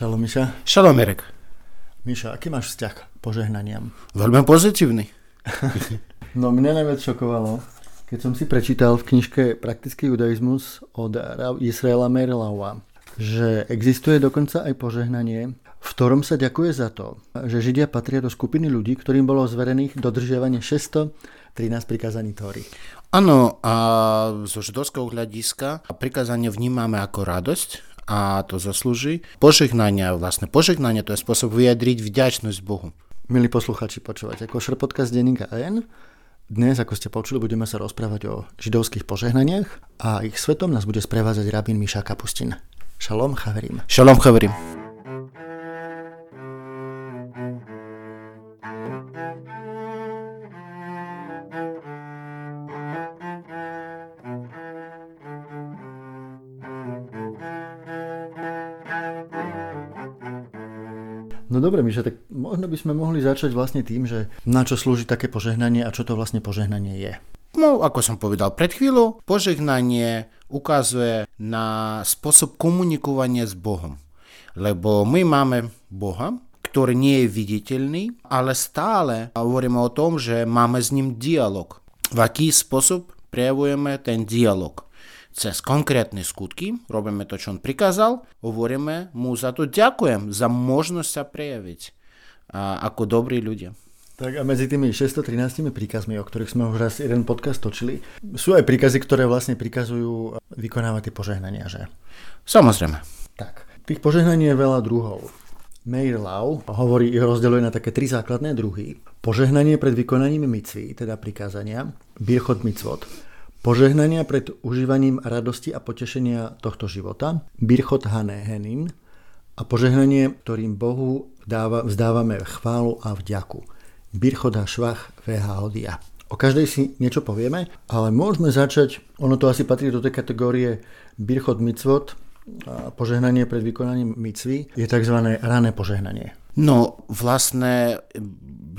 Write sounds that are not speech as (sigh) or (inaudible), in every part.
Šalom, Miša. Šalom, Erek. Miša, aký máš vzťah k požehnaniam? Veľmi pozitívny. (laughs) no mňa najviac šokovalo, keď som si prečítal v knižke Praktický judaizmus od Israela Merlaua, že existuje dokonca aj požehnanie, v ktorom sa ďakuje za to, že Židia patria do skupiny ľudí, ktorým bolo zverených dodržiavanie 613 prikázaní Tóry. Áno, a zo židovského hľadiska prikázanie vnímame ako radosť, a to zaslúži. Požehnania, vlastne požehnanie to je spôsob vyjadriť vďačnosť Bohu. Milí posluchači, počúvate Košer podcast denníka N. Dnes, ako ste počuli, budeme sa rozprávať o židovských požehnaniach a ich svetom nás bude sprevázať rabín Miša Kapustin. Šalom, chaverim. Šalom, chaverim. No dobre, Miša, tak možno by sme mohli začať vlastne tým, že na čo slúži také požehnanie a čo to vlastne požehnanie je. No, ako som povedal pred chvíľou, požehnanie ukazuje na spôsob komunikovania s Bohom. Lebo my máme Boha, ktorý nie je viditeľný, ale stále hovoríme o tom, že máme s ním dialog. V aký spôsob prejavujeme ten dialog cez konkrétne skutky, robíme to, čo on prikázal, hovoríme mu za to ďakujem, za možnosť sa prejaviť a, ako dobrí ľudia. Tak a medzi tými 613 príkazmi, o ktorých sme už raz jeden podcast točili, sú aj príkazy, ktoré vlastne prikazujú vykonávať tie požehnania, že? Samozrejme. Tak, tých požehnaní je veľa druhov. Meir Lau hovorí, rozdeľuje na také tri základné druhy. Požehnanie pred vykonaním micvy, teda prikázania, birchot mitzvot, Požehnania pred užívaním radosti a potešenia tohto života, Birchot Hane Henin, a požehnanie, ktorým Bohu vdáva, vzdávame chválu a vďaku. Birchot Švach VH Hodia. O každej si niečo povieme, ale môžeme začať, ono to asi patrí do tej kategórie Birchot Mitzvot, požehnanie pred vykonaním micvy je tzv. rané požehnanie. No vlastne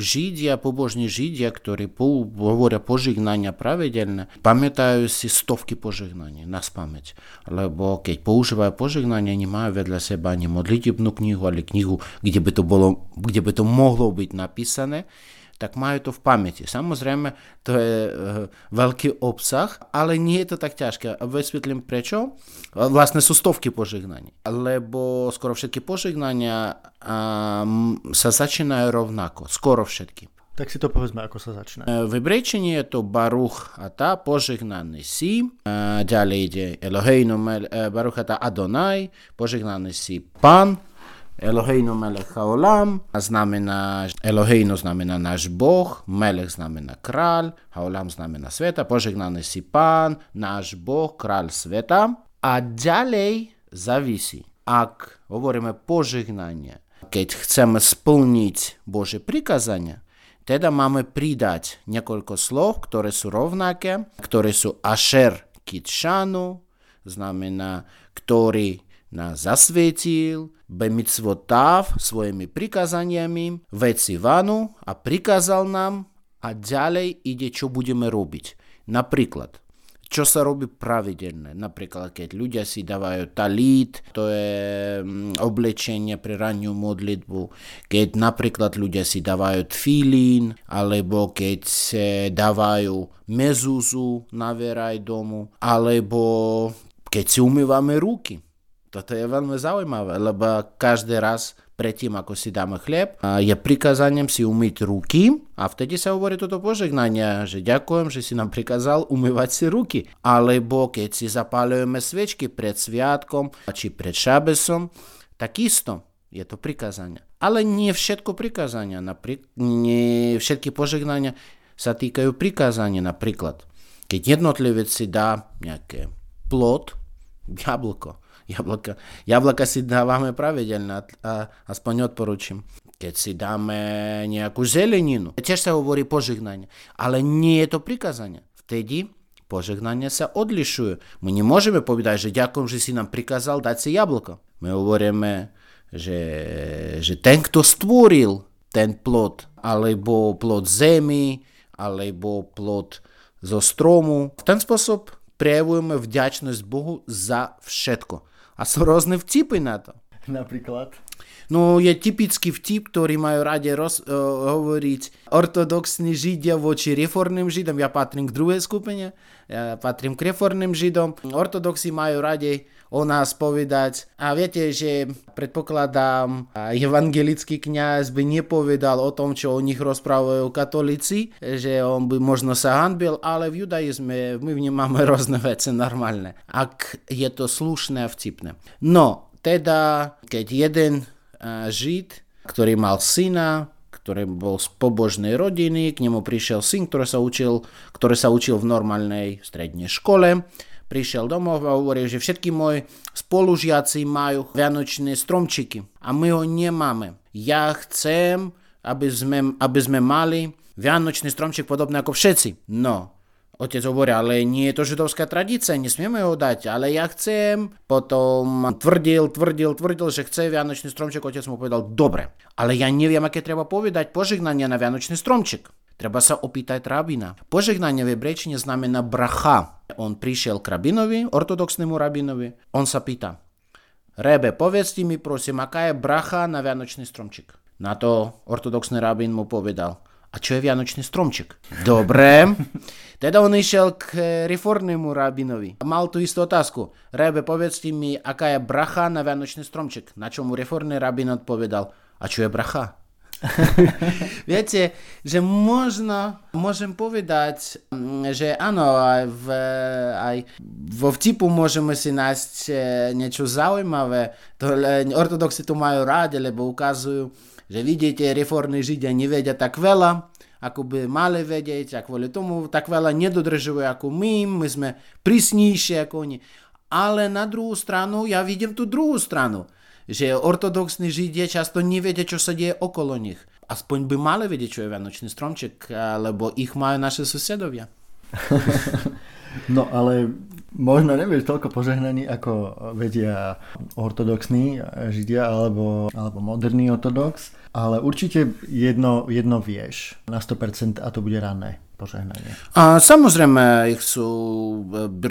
Židia, pobožní Židia, ktorí hovoria požehnania pravidelne, pamätajú si stovky požehnaní na spamäť. Lebo keď používajú požehnanie, nemajú vedľa seba ani modlitebnú knihu, ale knihu, kde by to, bolo, kde by to mohlo byť napísané tak majú to v pamäti. Samozrejme, to je e, veľký obsah, ale nie je to tak ťažké. Vysvetlím prečo. Vlastne sú stovky požehnaní. Lebo skoro všetky požehnania sa začínajú rovnako. Skoro všetky. Tak si to povedzme, ako sa začína. V hebrejčine je to Baruch Ata, požehnaný si. Ďalej ide Eloheinu, Baruch Ata Adonai, požehnaný si Pán. Eloheinu melech haolam znamená, Eloheinu znamená náš Boh, melech znamená král, haolam znamená sveta, požehnaný si pán, náš Boh, král sveta. A ďalej závisí, ak hovoríme požehnanie, keď chceme splniť Bože prikazania, teda máme pridať niekoľko slov, ktoré sú rovnaké, ktoré sú asher kitšanu, znamená, ktorý nás zasvietil, bemicvotav svojimi prikázaniami, veci vanu a prikázal nám a ďalej ide, čo budeme robiť. Napríklad, čo sa robí pravidelne. Napríklad, keď ľudia si dávajú talit, to je mm, oblečenie pre rannú modlitbu. Keď napríklad ľudia si dávajú tfilín, alebo keď dávajú mezúzu na veraj domu, alebo keď si umývame ruky toto je veľmi zaujímavé, lebo každý raz predtým, ako si dáme chlieb, je prikázaním si umyť ruky a vtedy sa hovorí toto požehnanie, že ďakujem, že si nám prikázal umývať si ruky. Alebo keď si zapálujeme svečky pred sviatkom či pred šabesom, takisto je to prikázanie. Ale nie všetko prikázania, napríklad, nie všetky požehnania sa týkajú prikázania napríklad. Keď jednotlivec si dá nejaké plod, jablko, Jablka, jablka si dávame pravidelne, a, aspoň odporúčam. Keď si dáme nejakú zeleninu, tiež sa hovorí požehnanie, ale nie je to prikázanie. Vtedy požehnania sa odlišujú. My nemôžeme povedať, že ďakujem, že si nám prikázal dať si jablko. My hovoríme, že, že ten, kto stvoril ten plod, alebo plod zemi, alebo plod zo stromu, v ten spôsob prejavujeme vďačnosť Bohu za všetko. A sú rôzne vtipy na to. Napríklad? No je typický vtip, ktorý majú radi roz, uh, hovoriť ortodoxní židia voči reformným židom. Ja patrím k druhej skupine, ja patrím k reformným židom. Ortodoxi majú radi o nás povedať. A viete, že predpokladám, evangelický kňaz by nepovedal o tom, čo o nich rozprávajú katolíci, že on by možno sa hanbil, ale v judaizme my vnímame (laughs) rôzne veci normálne. Ak je to slušné a vtipné. No, teda, keď jeden Žid, ktorý mal syna, ktorý bol z pobožnej rodiny, k nemu prišiel syn, ktorý sa učil, ktorý sa učil v normálnej strednej škole. Prišiel domov a hovoril, že všetky moji spolužiaci majú vianočné stromčiky a my ho nemáme. Ja chcem, aby sme, aby sme mali vianočný stromček podobný ako všetci. No, Otec hovorí, ale nie je to židovská tradícia, nesmieme ho dať, ale ja chcem. Potom tvrdil, tvrdil, tvrdil, že chce vianočný stromček. Otec mu povedal, dobre, ale ja neviem, aké treba povedať požehnanie na vianočný stromček. Treba sa opýtať rabina. Požehnanie v hebrejčine znamená bracha. On prišiel k rabinovi, ortodoxnému rabinovi, on sa pýta, Rebe, povedzte mi prosím, aká je bracha na vianočný stromček. Na to ortodoxný rabin mu povedal, a čo je vianočný stromček? Dobre. (laughs) Teda on išiel k reformnému rabinovi. Mal tú istú otázku. Rebe, povedzte mi, aká je bracha na vianočný stromček. Na čo mu reformný rabin odpovedal, a čo je bracha? (laughs) Viete, že možno môžem povedať, že áno, aj, v, aj vo vtipu môžeme si nájsť e, niečo zaujímavé. To, ortodoxi to majú rádi, lebo ukazujú, že vidíte, reformní židia nevedia tak veľa, ako by mali vedieť a kvôli tomu tak veľa nedodržujú ako my, my sme prísnejšie ako oni. Ale na druhú stranu, ja vidím tú druhú stranu, že ortodoxní židia často nevedia, čo sa deje okolo nich. Aspoň by mali vedieť, čo je Vianočný stromček, lebo ich majú naše susedovia. (laughs) no ale možno nevieš toľko požehnaní, ako vedia ortodoxní židia alebo, alebo moderný ortodox, ale určite jedno, jedno vieš na 100% a to bude ranné požehnanie. A samozrejme, ich sú,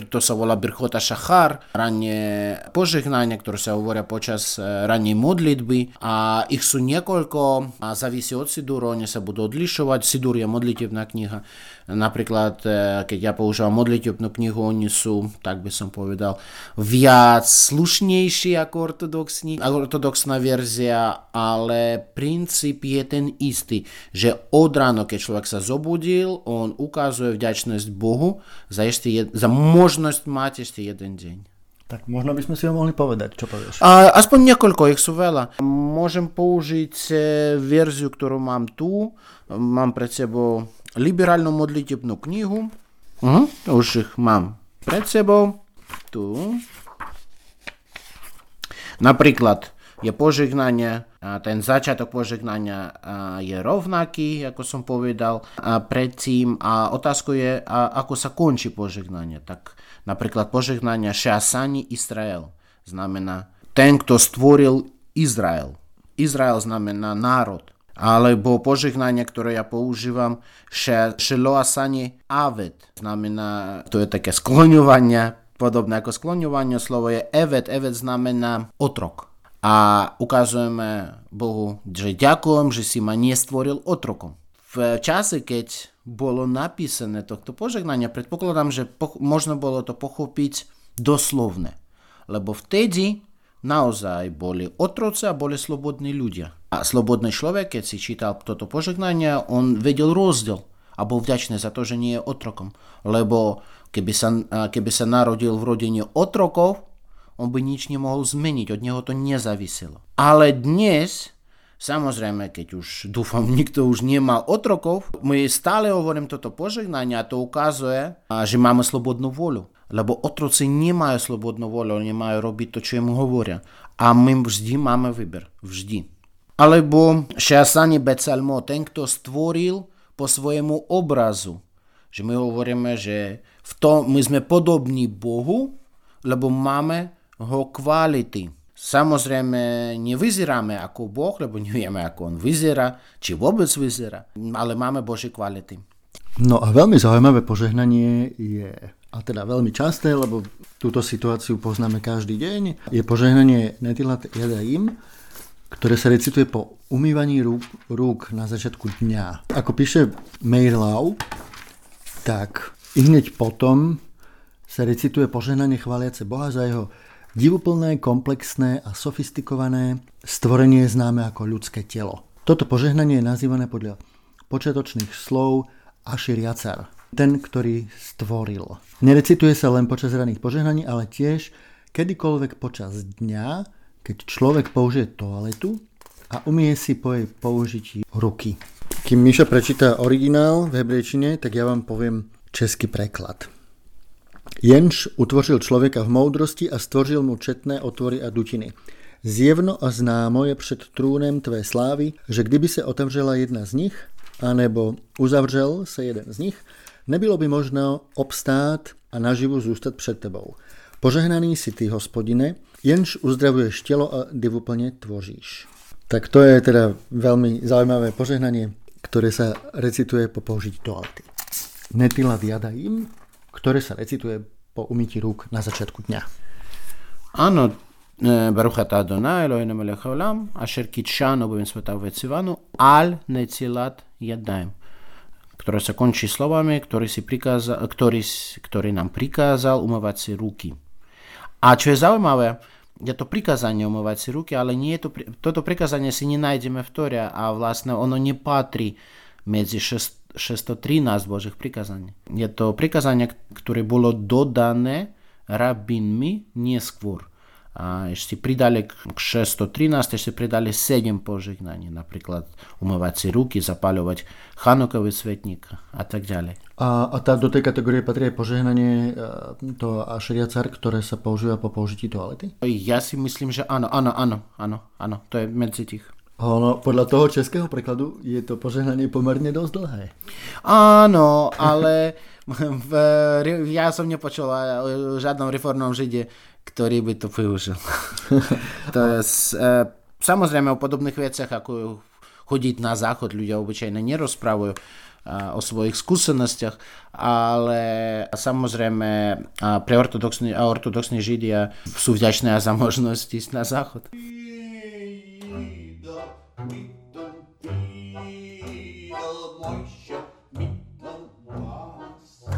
to sa volá Birchota Šachar, rannie požehnania, ktoré sa hovoria počas rannej modlitby a ich sú niekoľko a závisí od Sidúru, oni sa budú odlišovať. Sidúr je modlitevná kniha. Napríklad, keď ja používam modlitevnú knihu, oni sú, tak by som povedal, viac slušnejší ako ortodoxná verzia, ale princíp je ten istý, že od ráno, keď človek sa zobudil, on on ukazuje vďačnosť Bohu za, ešte jed, za možnosť mať ešte jeden deň. Tak možno by sme si ho mohli povedať, čo povieš? A, aspoň niekoľko, ich sú veľa. Môžem použiť verziu, ktorú mám tu. Mám pred sebou liberálnu modlitebnú knihu. Uh-huh. Už ich mám pred sebou. Tu. Napríklad je požehnanie, a ten začiatok požehnania je rovnaký, ako som povedal predtým a otázka je, ako sa končí požehnanie. Tak napríklad požehnanie Šasani Izrael znamená ten, kto stvoril Izrael. Izrael znamená národ. Alebo požehnanie, ktoré ja používam, Šeloasani Avet, znamená, to je také skloňovanie, podobné ako skloňovanie, slovo je Evet, Evet znamená otrok ukazujeme Bohu, že ďakujem, že si ma nestvoril otrokom. V čase, keď bolo napísané tohto požehnania, predpokladám, že po, možno bolo to pochopiť doslovne. Lebo vtedy naozaj boli otroci a boli slobodní ľudia. A slobodný človek, keď si čítal toto požehnanie, on vedel rozdiel a bol vďačný za to, že nie je otrokom. Lebo keby sa, keby sa narodil v rodine otrokov, on by nič nemohol zmeniť, od neho to nezáviselo. Ale dnes, samozrejme, keď už dúfam, (laughs) nikto už nemá otrokov, my stále hovorím toto požehnanie a to ukazuje, že máme slobodnú voľu. Lebo otroci nemajú slobodnú voľu, oni majú robiť to, čo im hovoria. A my vždy máme výber. Vždy. Alebo Šasani Becalmo, ten, kto stvoril po svojemu obrazu. Že my hovoríme, že v tom my sme podobní Bohu, lebo máme ho kvality. Samozrejme, nevyzeráme ako Boh, lebo nevieme, ako On vyzerá, či vôbec vyzerá, ale máme Božie kvality. No a veľmi zaujímavé požehnanie je, a teda veľmi časté, lebo túto situáciu poznáme každý deň, je požehnanie Netilat Jadaim, ktoré sa recituje po umývaní rúk, rúk na začiatku dňa. Ako píše Meir Lau, tak i hneď potom sa recituje požehnanie chváliace Boha za jeho divuplné, komplexné a sofistikované stvorenie známe ako ľudské telo. Toto požehnanie je nazývané podľa počiatočných slov Jacar, ten, ktorý stvoril. Nerecituje sa len počas raných požehnaní, ale tiež kedykoľvek počas dňa, keď človek použije toaletu a umie si po jej použití ruky. Kým Miša prečíta originál v hebrejčine, tak ja vám poviem český preklad. Jenž utvořil člověka v moudrosti a stvořil mu četné otvory a dutiny. Zjevno a známo je před trůnem tvé slávy, že kdyby se otevřela jedna z nich, anebo uzavřel se jeden z nich, nebylo by možno obstát a naživu zůstat před tebou. Požehnaný si ty, hospodine, jenž uzdravuješ telo a divuplne tvoříš. Tak to je teda veľmi zaujímavé požehnanie, ktoré sa recituje po použití toalety. Netilat jadaim, ktoré sa recituje po umytí rúk na začiatku dňa. Áno, e, Baruch atá Adonai, Elohim melech asher kitšanu bovim svetav vecivanu, al necilat jadajem ktoré sa končí slovami, ktorý, si prikáza, ktorý, ktorý nám prikázal umývať si ruky. A čo je zaujímavé, je to prikázanie umývať si ruky, ale nie je to, toto prikázanie si nenájdeme v Tore a vlastne ono nepatrí medzi šest, 613 Božích prikázaní. Je to prikázanie, ktoré bolo dodané rabinmi neskôr. A ešte pridali k 613, ešte pridali 7 požehnaní, napríklad umývať si ruky, zapaľovať chanukový svetník a tak ďalej. A, a tá, do tej kategórie patrí aj požehnanie to šeriacar, ktoré sa používa po použití toalety? Ja si myslím, že áno, áno, áno, áno, áno, to je medzi tých. Ono, podľa toho českého prekladu je to požehnanie pomerne dosť dlhé. Áno, ale (laughs) v, ja som nepočul o žiadnom reformnom žide, ktorý by to využil. (laughs) to je, samozrejme o podobných veciach, ako chodiť na záchod, ľudia obyčajne nerozprávajú o svojich skúsenostiach, ale samozrejme pre ortodoxní, ortodoxní židia sú vďačné za možnosť ísť na záchod.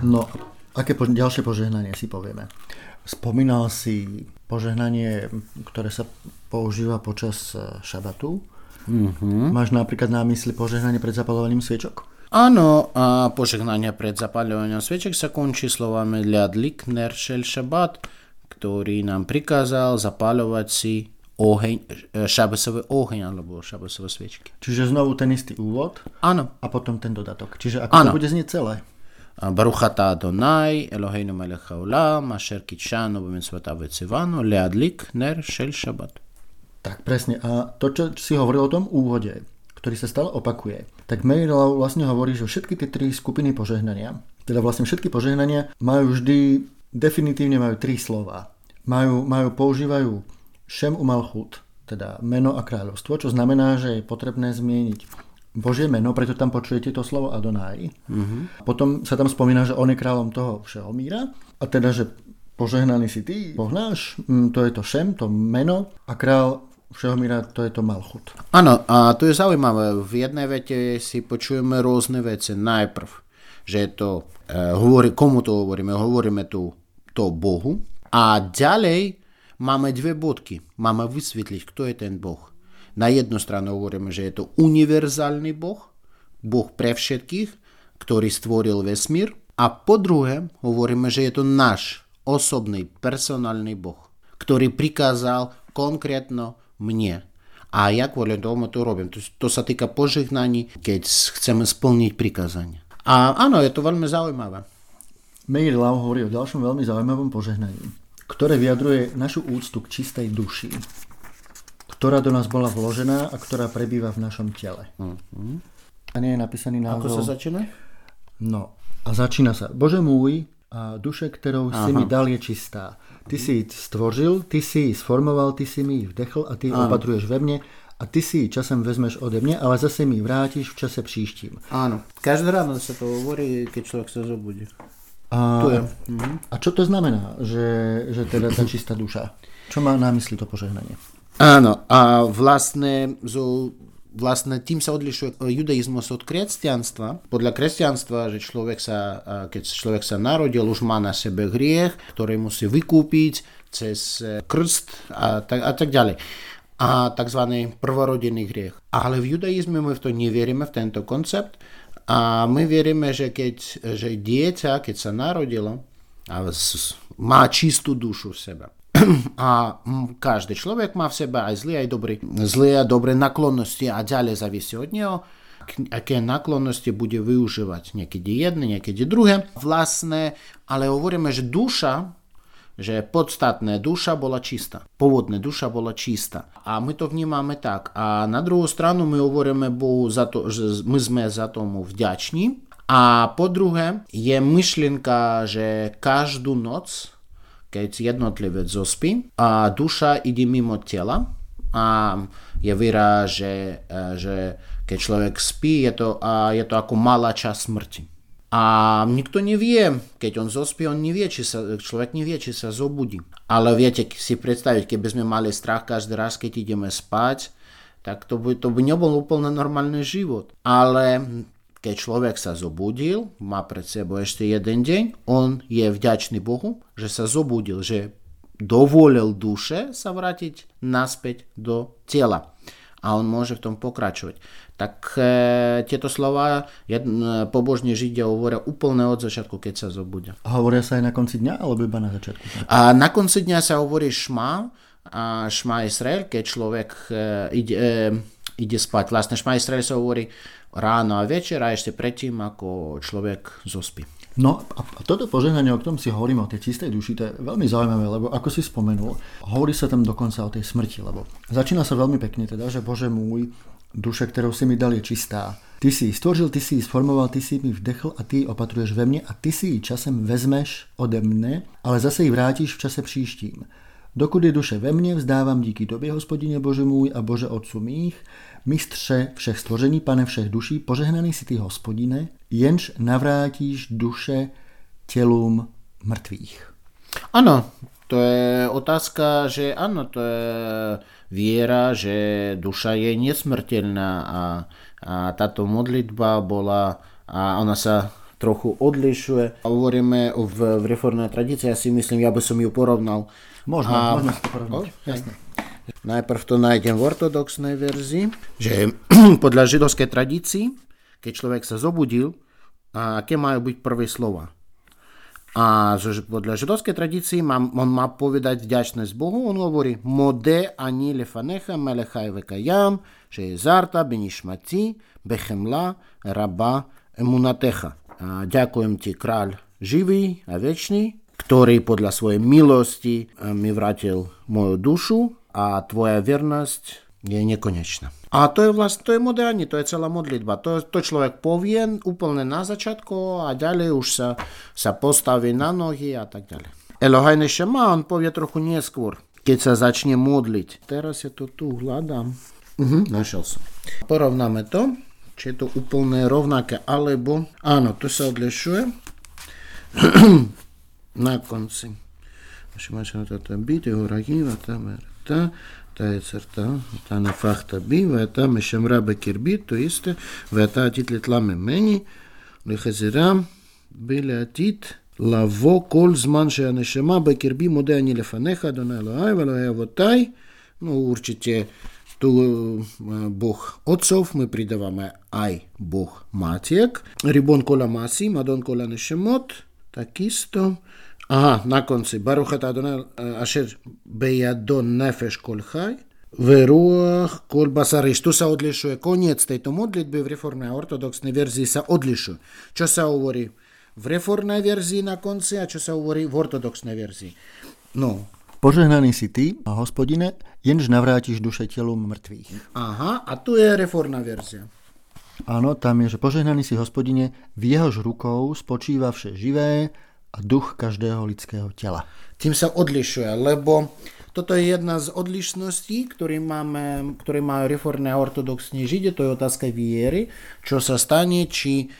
No, aké po, ďalšie požehnanie si povieme? Spomínal si požehnanie, ktoré sa používa počas e, šabatu. Mm-hmm. Máš napríklad na mysli požehnanie pred zapalovaním sviečok? Áno, a požehnanie pred zapalovaním sviečok sa končí slovami Liadlik Neršel Šabat, ktorý nám prikázal zapalovať si oheň, e, šabesový oheň alebo šabesové sviečky. Čiže znovu ten istý úvod Áno. a potom ten dodatok. Čiže ako ano. to bude znieť celé? ברוך אתה אדוני, אלוהינו מלך העולם, אשר קידשנו במצוותיו וציוונו להדליק נר של שבת. Tak presne. A to, čo si hovoril o tom úvode, ktorý sa stále opakuje, tak Meirelau vlastne hovorí, že všetky tie tri skupiny požehnania, teda vlastne všetky požehnania majú vždy, definitívne majú tri slova. Majú, majú používajú Shem Umalchut, teda meno a kráľovstvo, čo znamená, že je potrebné zmieniť Božie meno, preto tam počujete to slovo Adonai. Mm-hmm. Potom sa tam spomína, že on je kráľom toho všeho míra a teda, že požehnaný si ty, Boh náš, mm, to je to Šem, to meno a král všeho míra, to je to Malchut. Áno, a to je zaujímavé. V jednej vete si počujeme rôzne veci. Najprv, že je to, uh, hovorí, komu to hovoríme? Hovoríme tu to Bohu. A ďalej máme dve bodky. Máme vysvetliť, kto je ten Boh. Na jednu stranu hovoríme, že je to univerzálny Boh, Boh pre všetkých, ktorý stvoril vesmír. A po druhé hovoríme, že je to náš osobný, personálny Boh, ktorý prikázal konkrétno mne. A ja kvôli tomu to robím. To, to sa týka požehnaní, keď chceme splniť prikázanie. A áno, je to veľmi zaujímavé. Meir Lau hovorí o ďalšom veľmi zaujímavom požehnaní, ktoré vyjadruje našu úctu k čistej duši ktorá do nás bola vložená a ktorá prebýva v našom tele. Mm-hmm. A nie je napísaný názov. Ako sa začína? No, a začína sa. Bože môj, a duše, ktorou Aha. si mi dal, je čistá. Ty si ji stvořil, ty si ji sformoval, ty si mi ji vdechl a ty ji opatruješ ve mne a ty si ji časem vezmeš ode mne, ale zase mi vrátiš v čase příštím. Áno. Každé ráno sa to hovorí, keď človek sa zobudí. A, je. a čo to znamená, že, že teda tá čistá duša? Čo má na mysli to požehnanie? Áno, a vlastne, zo, vlastne tým sa odlišuje judaizmus od kresťanstva. Podľa kresťanstva, že človek sa, keď človek sa narodil, už má na sebe hriech, ktorý musí vykúpiť cez e, krst a tak, a tak ďalej. A tzv. prvorodený hriech. Ale v judaizme my v to neveríme, v tento koncept. A my veríme, že keď že dieťa, keď sa narodilo, a má čistú dušu v sebe. Každý človek má v sebe aj zlé, aj a dobré naklonnosti a ďalej závisí od neho, k- aké naklonnosti bude využívať niekedy jedno, niekedy druhé. Vlastne, ale hovoríme, že duša, že podstatné duša bola čistá. Pôvodná duša bola čistá. A my to vnímame tak. A na druhú stranu my hovoríme Bohu za to, že my sme za tomu vďační. A po druhé je myšlienka, že každú noc, keď jednotlivec zospí, a duša ide mimo tela, a je víra, že, e, že keď človek spí, je to, a je to ako malá časť smrti. A nikto nevie, keď on zospí, on nevie, či sa, človek nevie, či sa zobudí. Ale viete si predstaviť, keby sme mali strach každý raz, keď ideme spať, tak to by, to by nebol úplne normálny život. Ale keď človek sa zobudil, má pred sebou ešte jeden deň, on je vďačný Bohu, že sa zobudil, že dovolil duše sa vrátiť naspäť do tela. A on môže v tom pokračovať. Tak e, tieto slova jed, e, pobožní Židia hovoria úplne od začiatku, keď sa zobudia. A hovoria sa aj na konci dňa, alebo iba na začiatku? A na konci dňa sa hovorí šma, a šma Israel, keď človek e, ide, e, ide spať. Vlastne šma Israel sa hovorí ráno a večer a ešte predtým, ako človek zospí. No a toto požehnanie, o ktorom si hovoríme, o tej čistej duši, to je veľmi zaujímavé, lebo ako si spomenul, hovorí sa tam dokonca o tej smrti, lebo začína sa veľmi pekne teda, že Bože môj, duša, ktorou si mi dal, je čistá. Ty si ji stvořil, ty si ji sformoval, ty si mi vdechl a ty opatruješ ve mne a ty si ji časem vezmeš ode mne, ale zase ji vrátíš v čase příštím. Dokud je duše ve mně, vzdávám díky tobě, hospodine Bože můj a Bože Otcu mých, mistře všech stvoření, pane všech duší, požehnaný si ty, hospodine, jenž navrátíš duše tělům mrtvých. Áno, to je otázka, že áno, to je viera, že duša je nesmrteľná a, a táto modlitba bola a ona sa trochu odlišuje. Hovoríme v, v reformnej tradícii, ja si myslím, ja by som ju porovnal. Môžeme, A- môžeme to porovnať. O, jasné. Najprv to nájdem v ortodoxnej verzii, že (clears throat) podľa židovskej tradícii, keď človek sa zobudil, a aké majú byť prvé slova. A že podľa židovskej tradícii má, on má povedať vďačnosť Bohu, on hovorí Mode ani lefanecha melechaj vekajam, že je zarta benišmati, bechemla, raba, emunatecha. A ďakujem ti, kráľ živý a večný, ktorý podľa svojej milosti eh, mi vrátil moju dušu a tvoja vernosť je nekonečná. A to je vlastne, to je moderní, to je celá modlitba. To, to človek povie úplne na začiatku a ďalej už sa, sa postaví na nohy a tak ďalej. Elohajne Shema on povie trochu neskôr, keď sa začne modliť. Teraz ja to tu hľadám. Mhm, našiel som. Porovnáme to, či je to úplne rovnaké, alebo áno, to sa odlišuje (clears throat) на конці. Та біти, гурагіва, та мерта, та ецерта, та на фахта бі, вета мешемраба кірбі, то істе, вета атіт лами мені, лихазірам, біля атіт, лаво коль зман шеанешема, бекірбі моде ані лефанеха, дона елоай, велоай, авотай, е, ну, урчите, то е, Бог отцов, ми придаваме ай Бог матік, рібон кола масі, мадон кола нешемот, такісто, Aha, na konci. Baruch et Adonai eh, asher bejado nefesh kol chaj, Wyruch kolbasaryś. Tu sa odlišuje. Koniec tejto modlitby v reformnej ortodoxnej verzii sa odlišuje. Čo sa hovorí v reformnej verzii na konci a čo sa hovorí v ortodoxnej verzii. No. Požehnaný si ty, a hospodine, jenž navrátiš duše telom mŕtvych. Aha, a tu je reformná verzia. Áno, tam je, že požehnaný si hospodine, v jehož rukou spočíva vše živé, a duch každého lidského tela. Tým sa odlišuje, lebo Toto je jedna z odlišností, ktoré, máme, ktoré majú reformné a ortodoxní žide, to je otázka viery, čo sa stane, či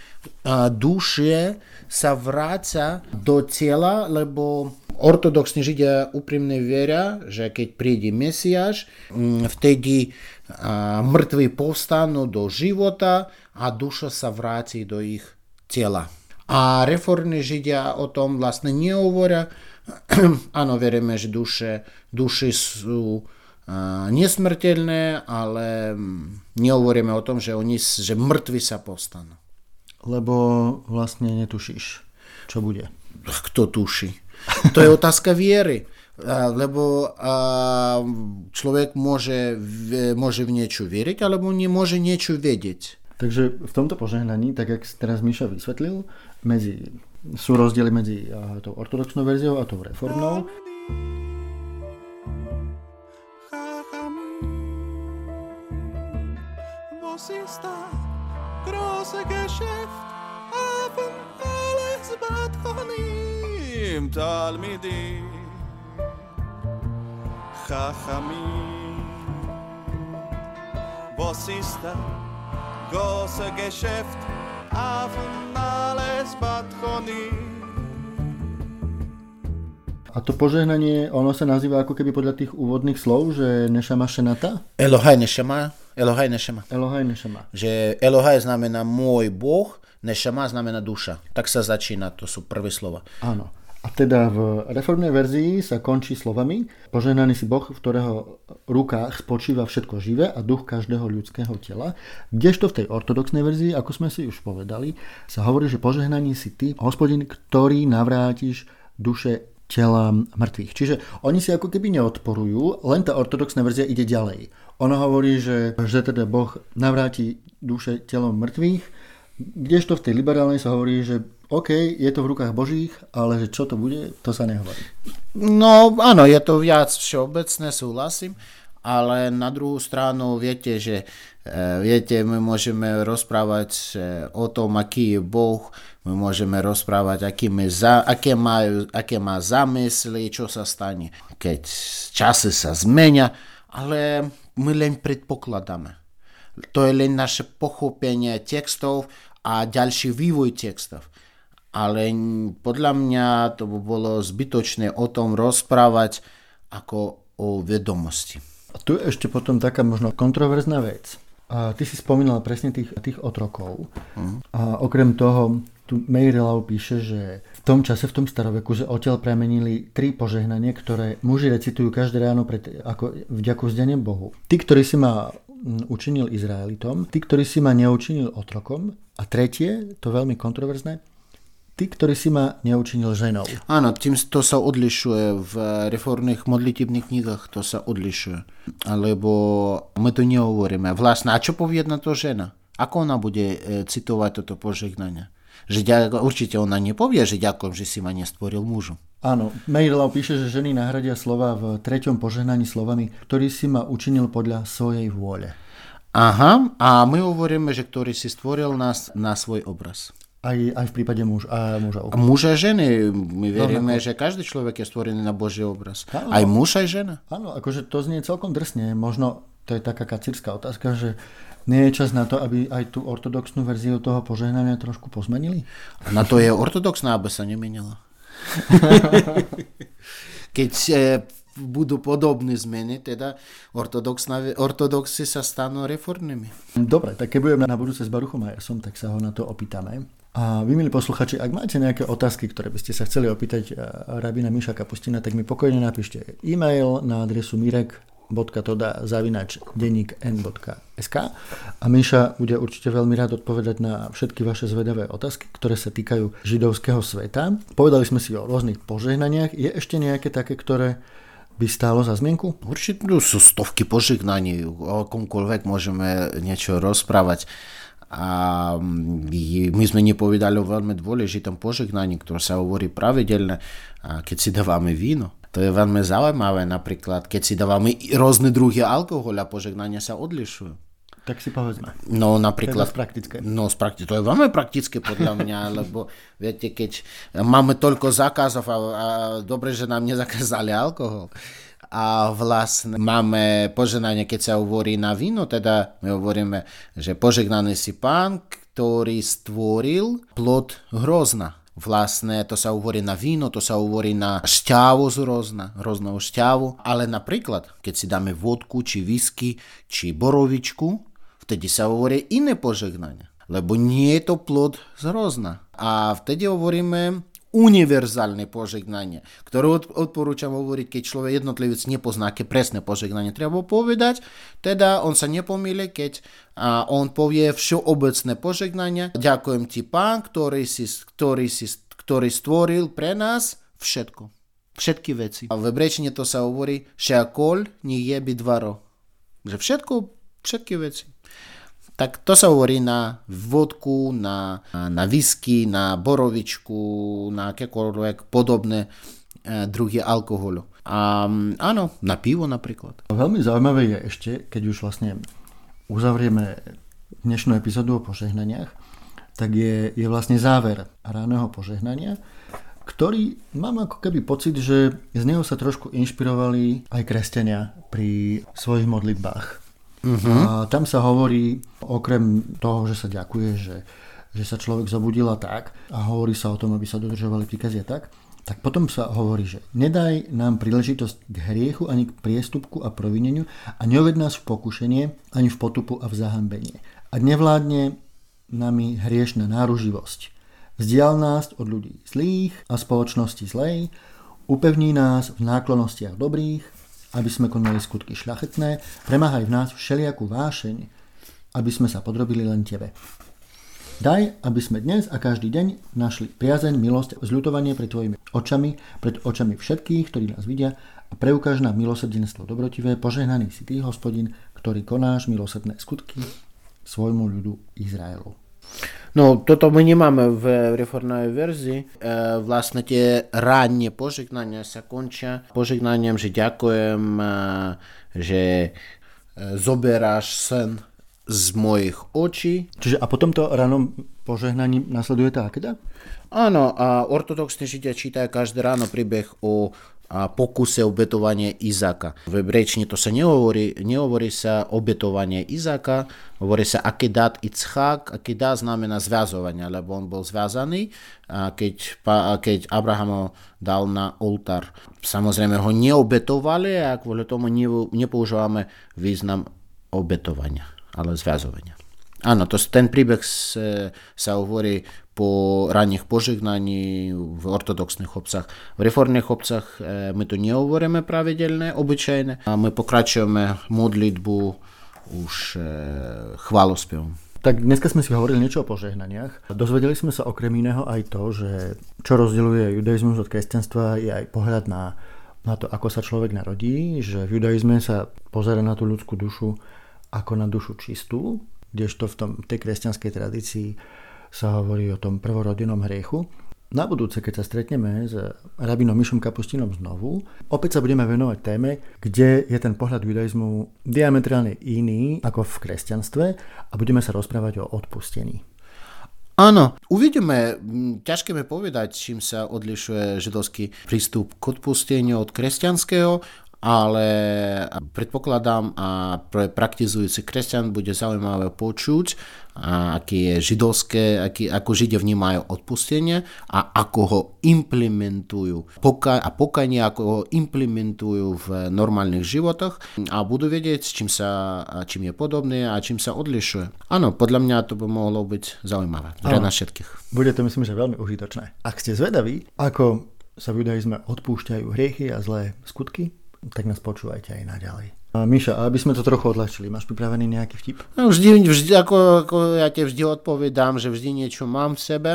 duše sa vráca do tela, lebo ortodoxní židia úprimne veria, že keď príde Mesiáš, vtedy a, mŕtvi povstanú do života a duša sa vráti do ich tela. A reformní židia o tom vlastne nehovoria, (clears throat) áno, veríme, že duše, duše sú nesmrteľné, ale nehovoríme o tom, že, oni, že mŕtvi sa postanú. Lebo vlastne netušíš, čo bude. Kto tuší? To je otázka viery. Lebo človek môže, môže v niečo veriť, alebo nemôže niečo vedieť. Takže v tomto požehnaní, tak jak teraz Miša vysvetlil, medzi sú rozdiely medzi tou ortodoxnou verziou a tou reformnou. תלמידים חכמים בוסיסטה גוסה גשפט a to požehnanie, ono sa nazýva ako keby podľa tých úvodných slov, že nešama šenata? Elohaj nešama, Elohaj nešama. Elohaj nešama. Že Elohaj znamená môj Boh, nešama znamená duša. Tak sa začína, to sú prvé slova. Áno. A teda v reformnej verzii sa končí slovami Poženaný si Boh, v ktorého rukách spočíva všetko živé a duch každého ľudského tela. Kdežto v tej ortodoxnej verzii, ako sme si už povedali, sa hovorí, že požehnaný si ty, hospodin, ktorý navrátiš duše tela mŕtvych. Čiže oni si ako keby neodporujú, len tá ortodoxná verzia ide ďalej. Ona hovorí, že, že teda Boh navráti duše telom mŕtvych, kdežto v tej liberálnej sa hovorí, že OK, je to v rukách Božích, ale že čo to bude, to sa nehovorí. No áno, je to viac všeobecné, súhlasím, ale na druhú stranu viete, že e, viete, my môžeme rozprávať e, o tom, aký je Boh, my môžeme rozprávať, aký za, aké, majú, aké má zamysly, čo sa stane, keď časy sa zmenia, ale my len predpokladáme. To je len naše pochopenie textov a ďalší vývoj textov ale podľa mňa to by bolo zbytočné o tom rozprávať ako o vedomosti. A tu je ešte potom taká možno kontroverzná vec. A ty si spomínal presne tých, tých otrokov. Uh-huh. A okrem toho, tu Meirelau píše, že v tom čase, v tom staroveku, že odtiaľ premenili tri požehnanie, ktoré muži recitujú každé ráno pred, ako vďaku vzdanie Bohu. Tí, ktorí si ma učinil Izraelitom, tí, ktorí si ma neučinil otrokom a tretie, to veľmi kontroverzné, Ty, ktorý si ma neučinil ženou. Áno, tým to sa odlišuje v reformných modlitebných knihách, to sa odlišuje. Alebo my to nehovoríme. Vlastne, a čo povie na to žena? Ako ona bude e, citovať toto požehnanie? Že určite ona nepovie, že ďakujem, že si ma nestvoril mužu. Áno, Meirelau píše, že ženy nahradia slova v treťom požehnaní slovami, ktorý si ma učinil podľa svojej vôle. Aha, a my hovoríme, že ktorý si stvoril nás na svoj obraz. Aj, aj v prípade muž, a mužov. A muž a ženy. My veríme, no, že každý človek je stvorený na Boží obraz. Áno, aj muž, aj žena. Áno, akože to znie celkom drsne. Možno to je taká kacírska otázka, že nie je čas na to, aby aj tú ortodoxnú verziu toho požehnania trošku pozmenili? A na to je ortodoxná, aby sa nemenila. (laughs) Keď e, budú podobné zmeny, teda ortodoxy sa stanú reformnými. Dobre, tak keď budeme na budúce s Baruchom Majersom, tak sa ho na to opýtame. A vy, milí posluchači, ak máte nejaké otázky, ktoré by ste sa chceli opýtať eh, rabina Miša Kapustina, tak mi pokojne napíšte e-mail na adresu mirek.toda.denník.n.sk a Miša bude určite veľmi rád odpovedať na všetky vaše zvedavé otázky, ktoré sa týkajú židovského sveta. Povedali sme si o rôznych požehnaniach. Je ešte nejaké také, ktoré by stálo za zmienku? Určite sú stovky požehnaní, o komkoľvek môžeme niečo rozprávať. A my sme nepovedali o veľmi dôležitom požehnaní, ktoré sa hovorí pravidelne, keď si dávame víno. To je veľmi zaujímavé, napríklad, keď si dávame rôzne druhy alkohola, požehnania sa odlišujú. Tak si povedzme. No napríklad... To je praktické. No prakti- to je veľmi praktické podľa mňa, lebo viete, keď máme toľko zákazov a, a dobre, že nám nezakázali alkohol. A vlastne máme požehnanie, keď sa hovorí na víno, teda my hovoríme, že požehnaný si pán, ktorý stvoril plod hrozna. Vlastne to sa hovorí na víno, to sa hovorí na šťavu z hrozna, hroznou šťavu. Ale napríklad, keď si dáme vodku, či whisky, či borovičku, vtedy sa hovorí iné požehnanie. Lebo nie je to plod z hrozna. A vtedy hovoríme univerzálne požegnanie, ktoré odporúčam hovoriť, keď človek jednotlivec nepozná, aké presné požegnanie treba povedať, teda on sa nepomíle, keď a on povie všeobecné požegnanie. Ďakujem ti, pán, ktorý, si, ktorý, si, ktorý stvoril pre nás všetko. Všetky veci. A v hebrejčine to sa hovorí, šeakol nie je dvaro. Že všetko, všetky veci tak to sa hovorí na vodku, na, na whisky, na borovičku, na akékoľvek podobné e, druhy alkoholu. A áno, na pivo napríklad. Veľmi zaujímavé je ešte, keď už vlastne uzavrieme dnešnú epizódu o požehnaniach, tak je, je vlastne záver ráneho požehnania, ktorý mám ako keby pocit, že z neho sa trošku inšpirovali aj kresťania pri svojich modlitbách. Uh-huh. A tam sa hovorí, okrem toho, že sa ďakuje, že, že sa človek zobudil a tak, a hovorí sa o tom, aby sa dodržovali príkazy tak, tak potom sa hovorí, že nedaj nám príležitosť k hriechu ani k priestupku a provineniu a neoved nás v pokušenie ani v potupu a v zahambenie. A nevládne nami hriešna náruživosť. Vzdial nás od ľudí zlých a spoločnosti zlej, upevní nás v náklonostiach dobrých, aby sme konali skutky šľachetné, premáhaj v nás všelijakú vášeň, aby sme sa podrobili len Tebe. Daj, aby sme dnes a každý deň našli priazeň, milosť, zľutovanie pred Tvojimi očami, pred očami všetkých, ktorí nás vidia a preukáž nám milosrdenstvo dobrotivé, požehnaný si Ty, hospodin, ktorý konáš milosrdné skutky svojmu ľudu Izraelu. No, toto my nemáme v reformnej verzii. E, vlastne tie rannie požegnania sa končia požegnaním, že ďakujem, e, že e, zoberáš sen z mojich očí. Čiže a potom to ráno požehnaní nasleduje tá akeda? Áno, a ortodoxní židia čítajú každé ráno príbeh o pokuse obetovania Izáka. V hebrejčine to sa nehovorí, nehovorí sa obetovanie Izáka, hovorí sa akedat Itzchak, akedat znamená zväzovanie, lebo on bol zväzaný, keď, keď Abraham ho dal na oltár. Samozrejme ho neobetovali a kvôli tomu nepoužívame význam obetovania, ale zväzovania. Áno, to, ten príbeh sa hovorí po ranných požegnaní v ortodoxných obcach. V reformných obcach e, my to nehovoríme pravidelne, obyčajne. A my pokračujeme modlitbu už e, chválospevom. Tak dneska sme si hovorili niečo o požehnaniach. Dozvedeli sme sa okrem iného aj to, že čo rozdeľuje judaizmus od kresťanstva je aj pohľad na, na to, ako sa človek narodí, že v judaizme sa pozera na tú ľudskú dušu ako na dušu čistú, kdežto v tom, tej kresťanskej tradícii sa hovorí o tom prvorodinnom hriechu. Na budúce, keď sa stretneme s rabinom Mišom Kapustinom znovu, opäť sa budeme venovať téme, kde je ten pohľad judaizmu diametrálne iný ako v kresťanstve a budeme sa rozprávať o odpustení. Áno, uvidíme, ťažké mi povedať, čím sa odlišuje židovský prístup k odpusteniu od kresťanského ale predpokladám a pre praktizujúci kresťan bude zaujímavé počuť, aké je židovské, aký, ako židia vnímajú odpustenie a ako ho implementujú Poka- a pokanie, ako ho implementujú v normálnych životoch a budú vedieť, čím, sa, čím je podobné a čím sa odlišuje. Áno, podľa mňa to by mohlo byť zaujímavé pre nás všetkých. Bude to myslím, že veľmi užitočné. Ak ste zvedaví, ako sa v judaizme odpúšťajú hriechy a zlé skutky, tak nás počúvajte aj naďalej. A Miša, aby sme to trochu odľahčili, máš pripravený nejaký vtip? No, vždy, vždy ako, ako ja ti vždy odpovedám, že vždy niečo mám v sebe,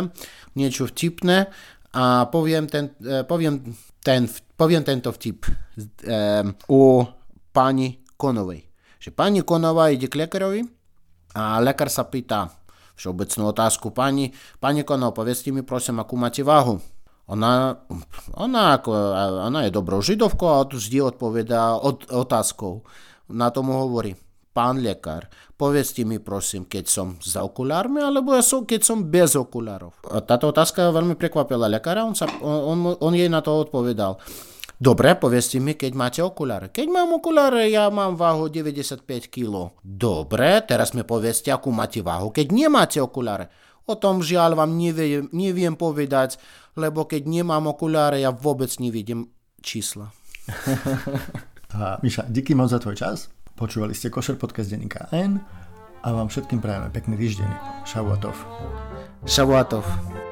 niečo vtipné a poviem, ten, e, poviem, ten, poviem tento vtip um, o pani Konovej. Že pani Konová ide k lekárovi a lekár sa pýta všeobecnú otázku pani, pani Konov, povedzte mi prosím, akú máte váhu? Ona, ona, ako, ona je dobrou židovkou a vždy odpovedá od, otázkou. Na tomu hovorí, pán lekár, povedzte mi prosím, keď som za okulármi, alebo ja som, keď som bez okulárov. Táto otázka veľmi prekvapila lekára, on, sa, on, on jej na to odpovedal. Dobre, povedzte mi, keď máte okuláre. Keď mám okuláre, ja mám váhu 95 kg. Dobre, teraz mi povedzte, akú máte váhu, keď nemáte okuláre. O tom žiaľ vám neviem, neviem povedať, lebo keď nemám okuláre, ja vôbec nevidím čísla. (laughs) a Miša, díky moc za tvoj čas. Počúvali ste Košer podcast denníka N a vám všetkým prajeme pekný týždeň. Šavuatov. Šavuatov.